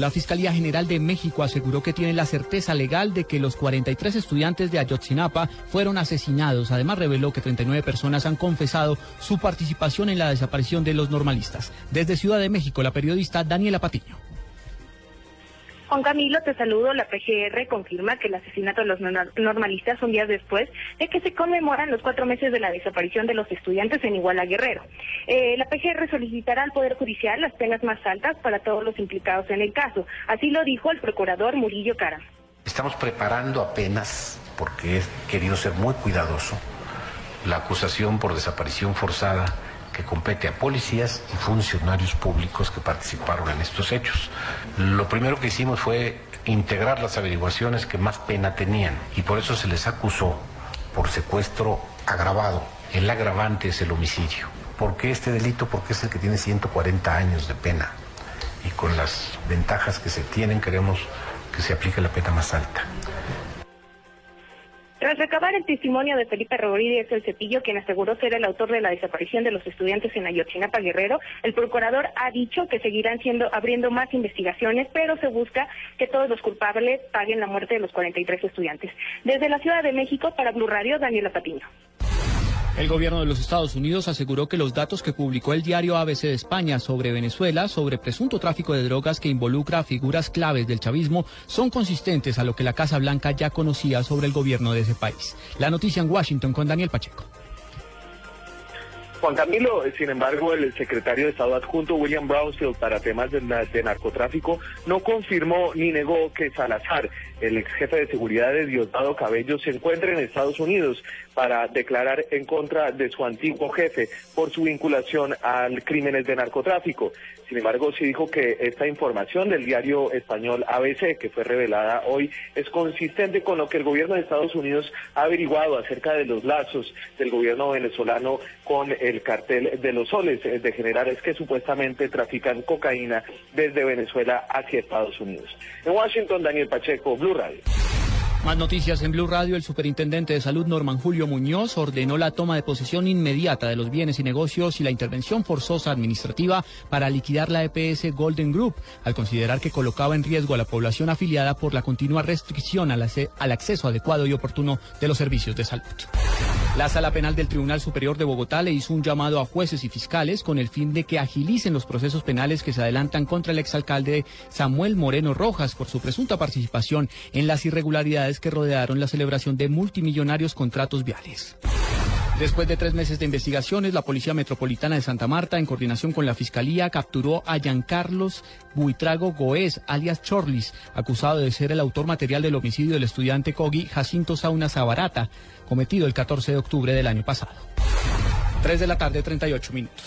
La Fiscalía General de México aseguró que tiene la certeza legal de que los 43 estudiantes de Ayotzinapa fueron asesinados. Además, reveló que 39 personas han confesado su participación en la desaparición de los normalistas. Desde Ciudad de México, la periodista Daniela Patiño. Juan Camilo, te saludo. La PGR confirma que el asesinato de los normalistas un día después de que se conmemoran los cuatro meses de la desaparición de los estudiantes en Iguala Guerrero. Eh, la PGR solicitará al Poder Judicial las penas más altas para todos los implicados en el caso. Así lo dijo el procurador Murillo Cara. Estamos preparando apenas, porque he querido ser muy cuidadoso, la acusación por desaparición forzada que compete a policías y funcionarios públicos que participaron en estos hechos. Lo primero que hicimos fue integrar las averiguaciones que más pena tenían y por eso se les acusó por secuestro agravado. El agravante es el homicidio. ¿Por qué este delito? Porque es el que tiene 140 años de pena y con las ventajas que se tienen queremos que se aplique la pena más alta. Tras recabar el testimonio de Felipe Rodríguez El Cepillo, quien aseguró ser el autor de la desaparición de los estudiantes en Ayotzinapa Guerrero, el procurador ha dicho que seguirán siendo abriendo más investigaciones, pero se busca que todos los culpables paguen la muerte de los 43 estudiantes. Desde la Ciudad de México, para Blue Radio, Daniela Patiño. El gobierno de los Estados Unidos aseguró que los datos que publicó el diario ABC de España sobre Venezuela, sobre presunto tráfico de drogas que involucra a figuras claves del chavismo, son consistentes a lo que la Casa Blanca ya conocía sobre el gobierno de ese país. La noticia en Washington con Daniel Pacheco. Juan Camilo, sin embargo, el secretario de Estado adjunto William Brownfield para temas de, narcotráfico no confirmó ni negó que Salazar, el ex jefe de seguridad de Diosdado Cabello, se encuentre en Estados Unidos para declarar en contra de su antiguo jefe por su vinculación al crímenes de narcotráfico. Sin embargo, sí dijo que esta información del diario español ABC, que fue revelada hoy, es consistente con lo que el gobierno de Estados Unidos ha averiguado acerca de los lazos del gobierno venezolano con el cartel de los soles de generales que supuestamente trafican cocaína desde Venezuela hacia Estados Unidos. En Washington, Daniel Pacheco, Blue Radio. Más noticias en Blue Radio. El superintendente de salud Norman Julio Muñoz ordenó la toma de posesión inmediata de los bienes y negocios y la intervención forzosa administrativa para liquidar la EPS Golden Group, al considerar que colocaba en riesgo a la población afiliada por la continua restricción al acceso adecuado y oportuno de los servicios de salud. La Sala Penal del Tribunal Superior de Bogotá le hizo un llamado a jueces y fiscales con el fin de que agilicen los procesos penales que se adelantan contra el exalcalde Samuel Moreno Rojas por su presunta participación en las irregularidades que rodearon la celebración de multimillonarios contratos viales. Después de tres meses de investigaciones, la Policía Metropolitana de Santa Marta, en coordinación con la Fiscalía, capturó a Giancarlos Buitrago Goez, alias Chorlis, acusado de ser el autor material del homicidio del estudiante Kogi Jacinto Sauna Zabarata, cometido el 14 de octubre del año pasado. Tres de la tarde, 38 minutos.